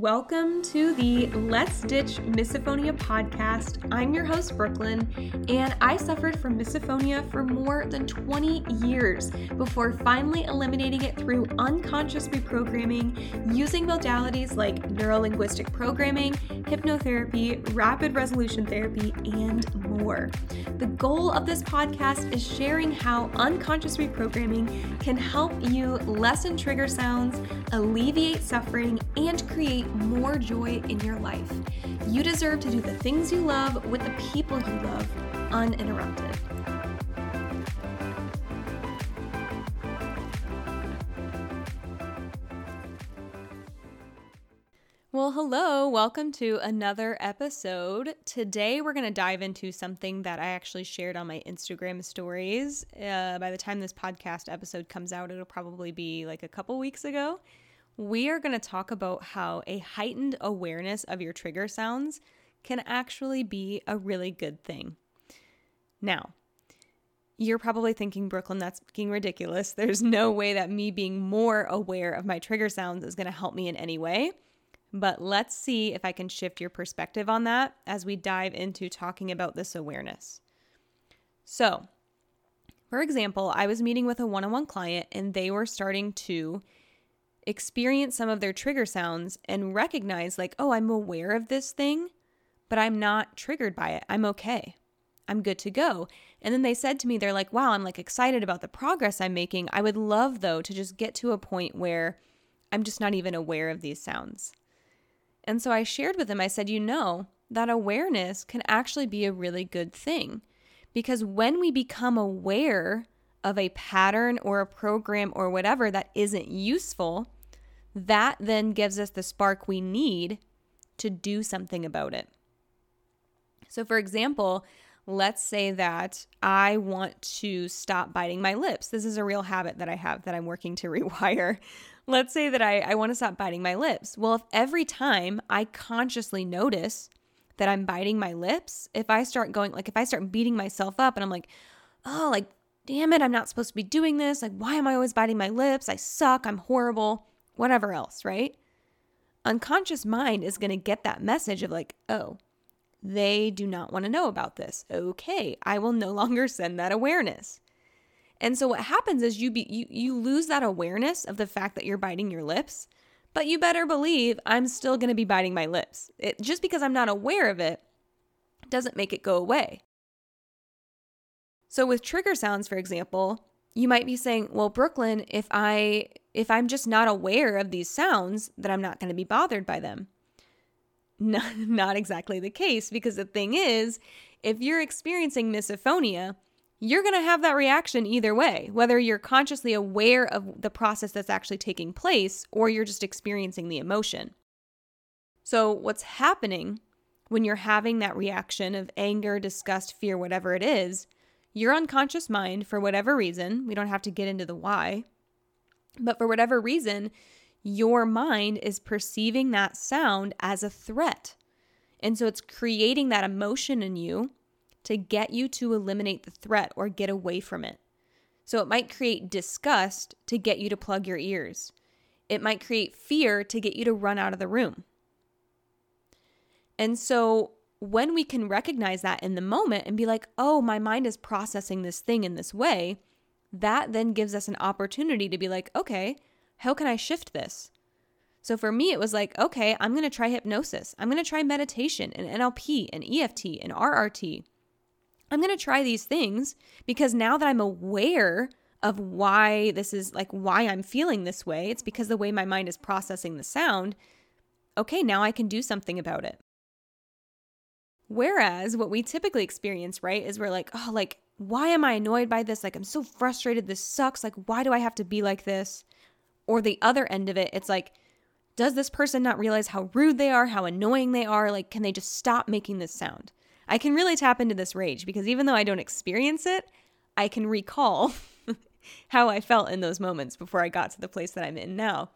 Welcome to the Let's Ditch Misophonia podcast. I'm your host, Brooklyn, and I suffered from misophonia for more than 20 years before finally eliminating it through unconscious reprogramming using modalities like neurolinguistic programming, hypnotherapy, rapid resolution therapy, and more. The goal of this podcast is sharing how unconscious reprogramming can help you lessen trigger sounds, alleviate suffering, and create more joy in your life. You deserve to do the things you love with the people you love uninterrupted. Well, hello, welcome to another episode. Today, we're going to dive into something that I actually shared on my Instagram stories. Uh, by the time this podcast episode comes out, it'll probably be like a couple weeks ago we are going to talk about how a heightened awareness of your trigger sounds can actually be a really good thing. Now, you're probably thinking, Brooklyn, that's being ridiculous. There's no way that me being more aware of my trigger sounds is going to help me in any way. But let's see if I can shift your perspective on that as we dive into talking about this awareness. So, for example, I was meeting with a one on one client and they were starting to experience some of their trigger sounds and recognize, like, oh, I'm aware of this thing, but I'm not triggered by it. I'm okay. I'm good to go. And then they said to me, they're like, wow, I'm like excited about the progress I'm making. I would love, though, to just get to a point where I'm just not even aware of these sounds. And so I shared with them, I said, you know, that awareness can actually be a really good thing because when we become aware of a pattern or a program or whatever that isn't useful, that then gives us the spark we need to do something about it. So, for example, let's say that I want to stop biting my lips. This is a real habit that I have that I'm working to rewire. Let's say that I, I want to stop biting my lips. Well, if every time I consciously notice that I'm biting my lips, if I start going, like, if I start beating myself up and I'm like, oh, like, damn it, I'm not supposed to be doing this. Like, why am I always biting my lips? I suck. I'm horrible whatever else, right? Unconscious mind is going to get that message of like, oh, they do not want to know about this. Okay, I will no longer send that awareness. And so what happens is you be you you lose that awareness of the fact that you're biting your lips, but you better believe I'm still going to be biting my lips. It, just because I'm not aware of it doesn't make it go away. So with trigger sounds for example, you might be saying, "Well, Brooklyn, if I if I'm just not aware of these sounds, then I'm not going to be bothered by them. Not, not exactly the case because the thing is, if you're experiencing misophonia, you're going to have that reaction either way, whether you're consciously aware of the process that's actually taking place or you're just experiencing the emotion. So, what's happening when you're having that reaction of anger, disgust, fear, whatever it is, your unconscious mind, for whatever reason, we don't have to get into the why, but for whatever reason, your mind is perceiving that sound as a threat. And so it's creating that emotion in you to get you to eliminate the threat or get away from it. So it might create disgust to get you to plug your ears. It might create fear to get you to run out of the room. And so when we can recognize that in the moment and be like, oh, my mind is processing this thing in this way, that then gives us an opportunity to be like, okay, how can I shift this? So for me, it was like, okay, I'm going to try hypnosis. I'm going to try meditation and NLP and EFT and RRT. I'm going to try these things because now that I'm aware of why this is like why I'm feeling this way, it's because the way my mind is processing the sound. Okay, now I can do something about it. Whereas what we typically experience, right, is we're like, oh, like why am I annoyed by this? Like, I'm so frustrated. This sucks. Like, why do I have to be like this? Or the other end of it, it's like, does this person not realize how rude they are, how annoying they are? Like, can they just stop making this sound? I can really tap into this rage because even though I don't experience it, I can recall how I felt in those moments before I got to the place that I'm in now.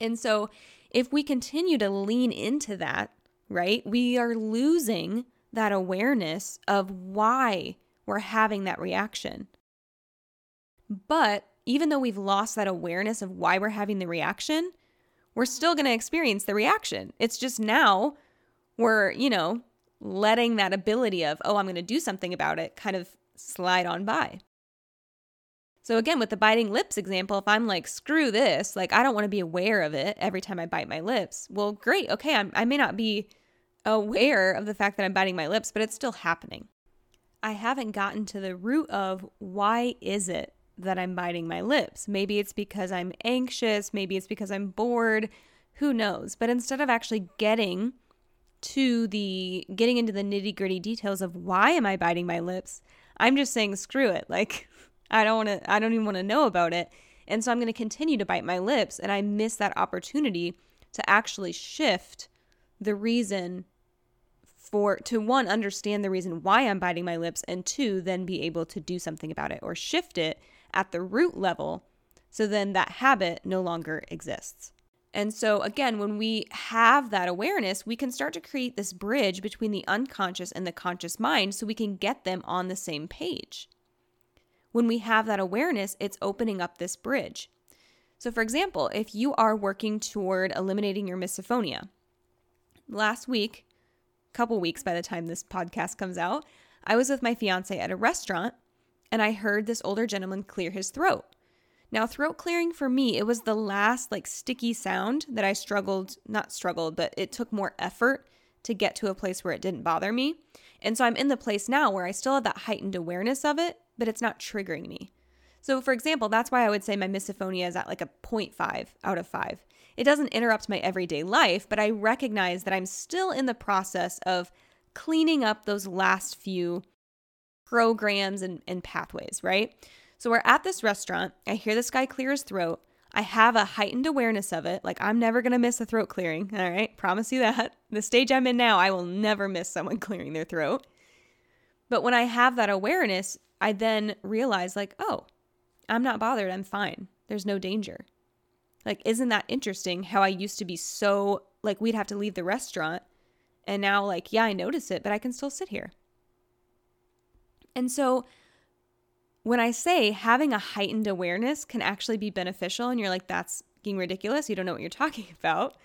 And so, if we continue to lean into that, right, we are losing that awareness of why we're having that reaction. But even though we've lost that awareness of why we're having the reaction, we're still going to experience the reaction. It's just now we're, you know, letting that ability of, oh, I'm going to do something about it kind of slide on by. So, again, with the biting lips example, if I'm like, screw this, like, I don't want to be aware of it every time I bite my lips, well, great. Okay, I'm, I may not be aware of the fact that I'm biting my lips, but it's still happening. I haven't gotten to the root of why is it that I'm biting my lips? Maybe it's because I'm anxious, maybe it's because I'm bored, who knows? But instead of actually getting to the getting into the nitty-gritty details of why am I biting my lips, I'm just saying screw it. Like I don't want to I don't even want to know about it. And so I'm going to continue to bite my lips and I miss that opportunity to actually shift the reason for to one understand the reason why I'm biting my lips and two then be able to do something about it or shift it at the root level so then that habit no longer exists. And so again, when we have that awareness, we can start to create this bridge between the unconscious and the conscious mind so we can get them on the same page. When we have that awareness, it's opening up this bridge. So for example, if you are working toward eliminating your misophonia, last week a couple weeks by the time this podcast comes out, I was with my fiance at a restaurant and I heard this older gentleman clear his throat. Now, throat clearing for me, it was the last like sticky sound that I struggled, not struggled, but it took more effort to get to a place where it didn't bother me. And so I'm in the place now where I still have that heightened awareness of it, but it's not triggering me. So, for example, that's why I would say my misophonia is at like a 0.5 out of 5. It doesn't interrupt my everyday life, but I recognize that I'm still in the process of cleaning up those last few programs and, and pathways, right? So we're at this restaurant. I hear this guy clear his throat. I have a heightened awareness of it. Like, I'm never going to miss a throat clearing. All right. Promise you that. The stage I'm in now, I will never miss someone clearing their throat. But when I have that awareness, I then realize, like, oh, I'm not bothered. I'm fine. There's no danger. Like, isn't that interesting how I used to be so, like, we'd have to leave the restaurant. And now, like, yeah, I notice it, but I can still sit here. And so, when I say having a heightened awareness can actually be beneficial, and you're like, that's being ridiculous, you don't know what you're talking about.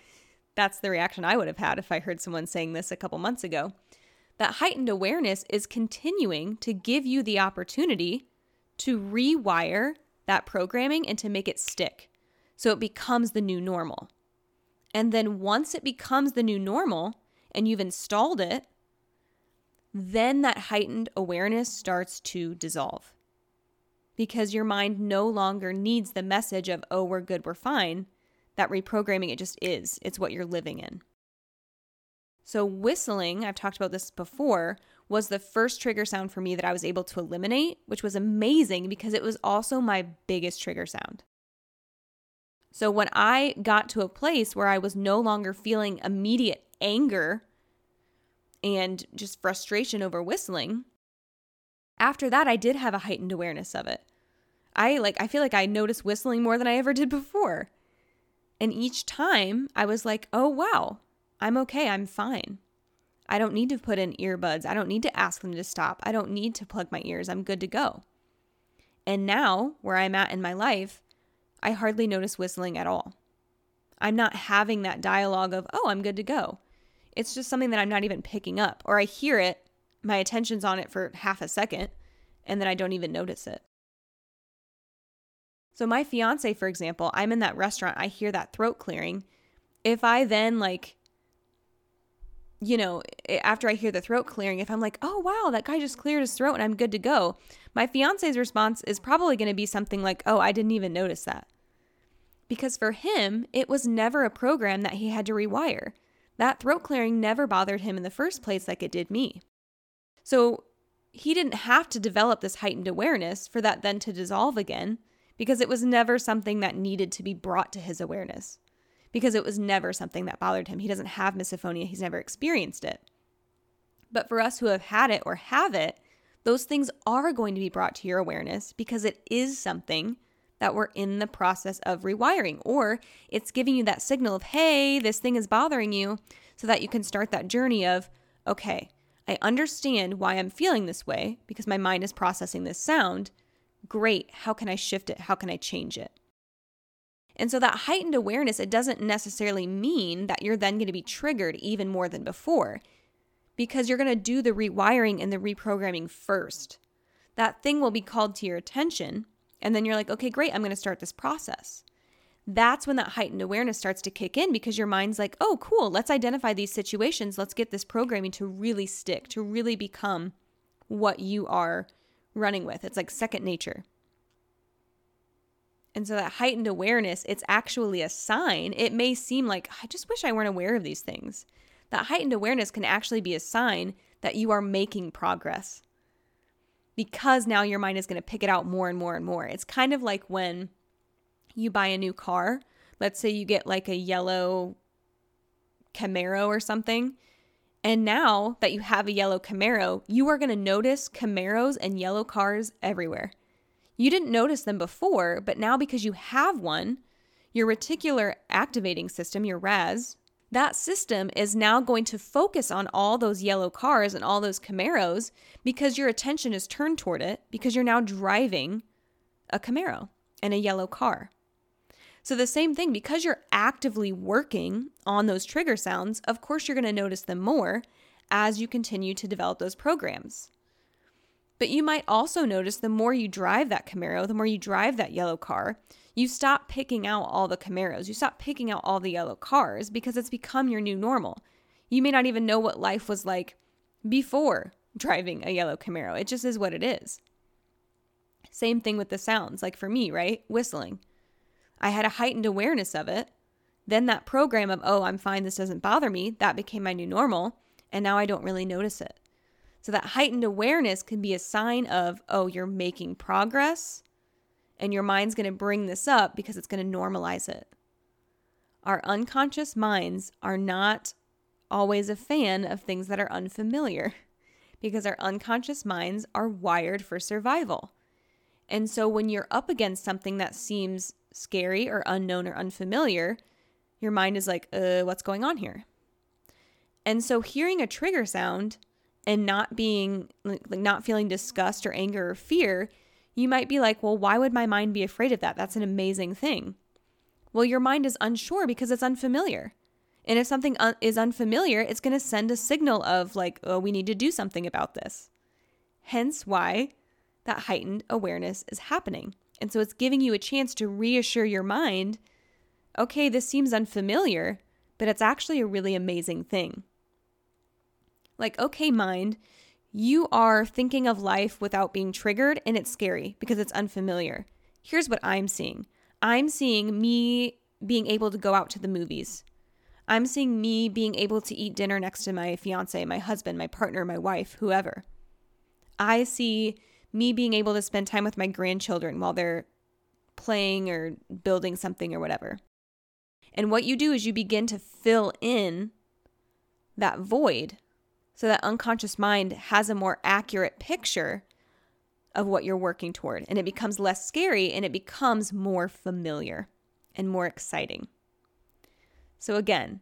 That's the reaction I would have had if I heard someone saying this a couple months ago. That heightened awareness is continuing to give you the opportunity to rewire that programming and to make it stick. So it becomes the new normal. And then once it becomes the new normal and you've installed it, then that heightened awareness starts to dissolve because your mind no longer needs the message of, oh, we're good, we're fine. That reprogramming, it just is. It's what you're living in. So, whistling, I've talked about this before, was the first trigger sound for me that I was able to eliminate, which was amazing because it was also my biggest trigger sound. So when I got to a place where I was no longer feeling immediate anger and just frustration over whistling, after that I did have a heightened awareness of it. I like I feel like I noticed whistling more than I ever did before. And each time I was like, "Oh wow, I'm okay. I'm fine. I don't need to put in earbuds. I don't need to ask them to stop. I don't need to plug my ears. I'm good to go." And now, where I'm at in my life, I hardly notice whistling at all. I'm not having that dialogue of, oh, I'm good to go. It's just something that I'm not even picking up, or I hear it, my attention's on it for half a second, and then I don't even notice it. So, my fiance, for example, I'm in that restaurant, I hear that throat clearing. If I then, like, you know, after I hear the throat clearing, if I'm like, oh, wow, that guy just cleared his throat and I'm good to go, my fiance's response is probably going to be something like, oh, I didn't even notice that. Because for him, it was never a program that he had to rewire. That throat clearing never bothered him in the first place like it did me. So he didn't have to develop this heightened awareness for that then to dissolve again because it was never something that needed to be brought to his awareness because it was never something that bothered him. He doesn't have misophonia, he's never experienced it. But for us who have had it or have it, those things are going to be brought to your awareness because it is something that we're in the process of rewiring, or it's giving you that signal of, hey, this thing is bothering you, so that you can start that journey of, okay, I understand why I'm feeling this way because my mind is processing this sound. Great. How can I shift it? How can I change it? And so that heightened awareness, it doesn't necessarily mean that you're then going to be triggered even more than before because you're going to do the rewiring and the reprogramming first. That thing will be called to your attention. And then you're like, okay, great, I'm going to start this process. That's when that heightened awareness starts to kick in because your mind's like, oh, cool, let's identify these situations. Let's get this programming to really stick, to really become what you are running with. It's like second nature. And so that heightened awareness, it's actually a sign. It may seem like, I just wish I weren't aware of these things. That heightened awareness can actually be a sign that you are making progress because now your mind is going to pick it out more and more and more. It's kind of like when you buy a new car. Let's say you get like a yellow Camaro or something. And now that you have a yellow Camaro, you are going to notice Camaros and yellow cars everywhere. You didn't notice them before, but now because you have one, your reticular activating system, your RAS, that system is now going to focus on all those yellow cars and all those Camaros because your attention is turned toward it because you're now driving a Camaro and a yellow car. So, the same thing, because you're actively working on those trigger sounds, of course, you're going to notice them more as you continue to develop those programs. But you might also notice the more you drive that Camaro, the more you drive that yellow car, you stop picking out all the Camaros. You stop picking out all the yellow cars because it's become your new normal. You may not even know what life was like before driving a yellow Camaro. It just is what it is. Same thing with the sounds. Like for me, right? Whistling. I had a heightened awareness of it. Then that program of, oh, I'm fine, this doesn't bother me, that became my new normal. And now I don't really notice it. So that heightened awareness can be a sign of, oh, you're making progress and your mind's going to bring this up because it's going to normalize it. Our unconscious minds are not always a fan of things that are unfamiliar because our unconscious minds are wired for survival. And so when you're up against something that seems scary or unknown or unfamiliar, your mind is like, uh, what's going on here? And so hearing a trigger sound and not being like, not feeling disgust or anger or fear you might be like, well, why would my mind be afraid of that? That's an amazing thing. Well, your mind is unsure because it's unfamiliar. And if something un- is unfamiliar, it's going to send a signal of, like, oh, we need to do something about this. Hence why that heightened awareness is happening. And so it's giving you a chance to reassure your mind okay, this seems unfamiliar, but it's actually a really amazing thing. Like, okay, mind, you are thinking of life without being triggered, and it's scary because it's unfamiliar. Here's what I'm seeing I'm seeing me being able to go out to the movies. I'm seeing me being able to eat dinner next to my fiance, my husband, my partner, my wife, whoever. I see me being able to spend time with my grandchildren while they're playing or building something or whatever. And what you do is you begin to fill in that void so that unconscious mind has a more accurate picture of what you're working toward. And it becomes less scary and it becomes more familiar and more exciting. So, again,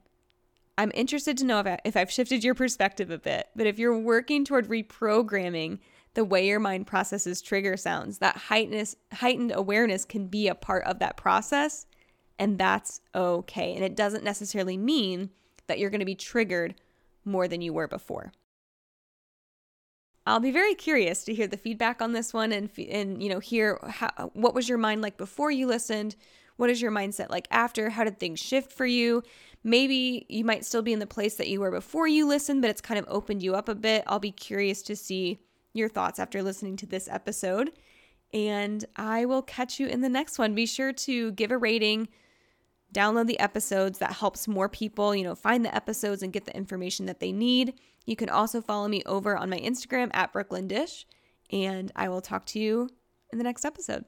I'm interested to know if, I, if I've shifted your perspective a bit, but if you're working toward reprogramming the way your mind processes trigger sounds, that heightened, heightened awareness can be a part of that process, and that's okay. And it doesn't necessarily mean that you're going to be triggered more than you were before. I'll be very curious to hear the feedback on this one and and you know hear how, what was your mind like before you listened? What is your mindset like after? How did things shift for you? Maybe you might still be in the place that you were before you listened, but it's kind of opened you up a bit. I'll be curious to see your thoughts after listening to this episode. And I will catch you in the next one. Be sure to give a rating, download the episodes. That helps more people, you know, find the episodes and get the information that they need. You can also follow me over on my Instagram at Brooklyn Disch, and I will talk to you in the next episode.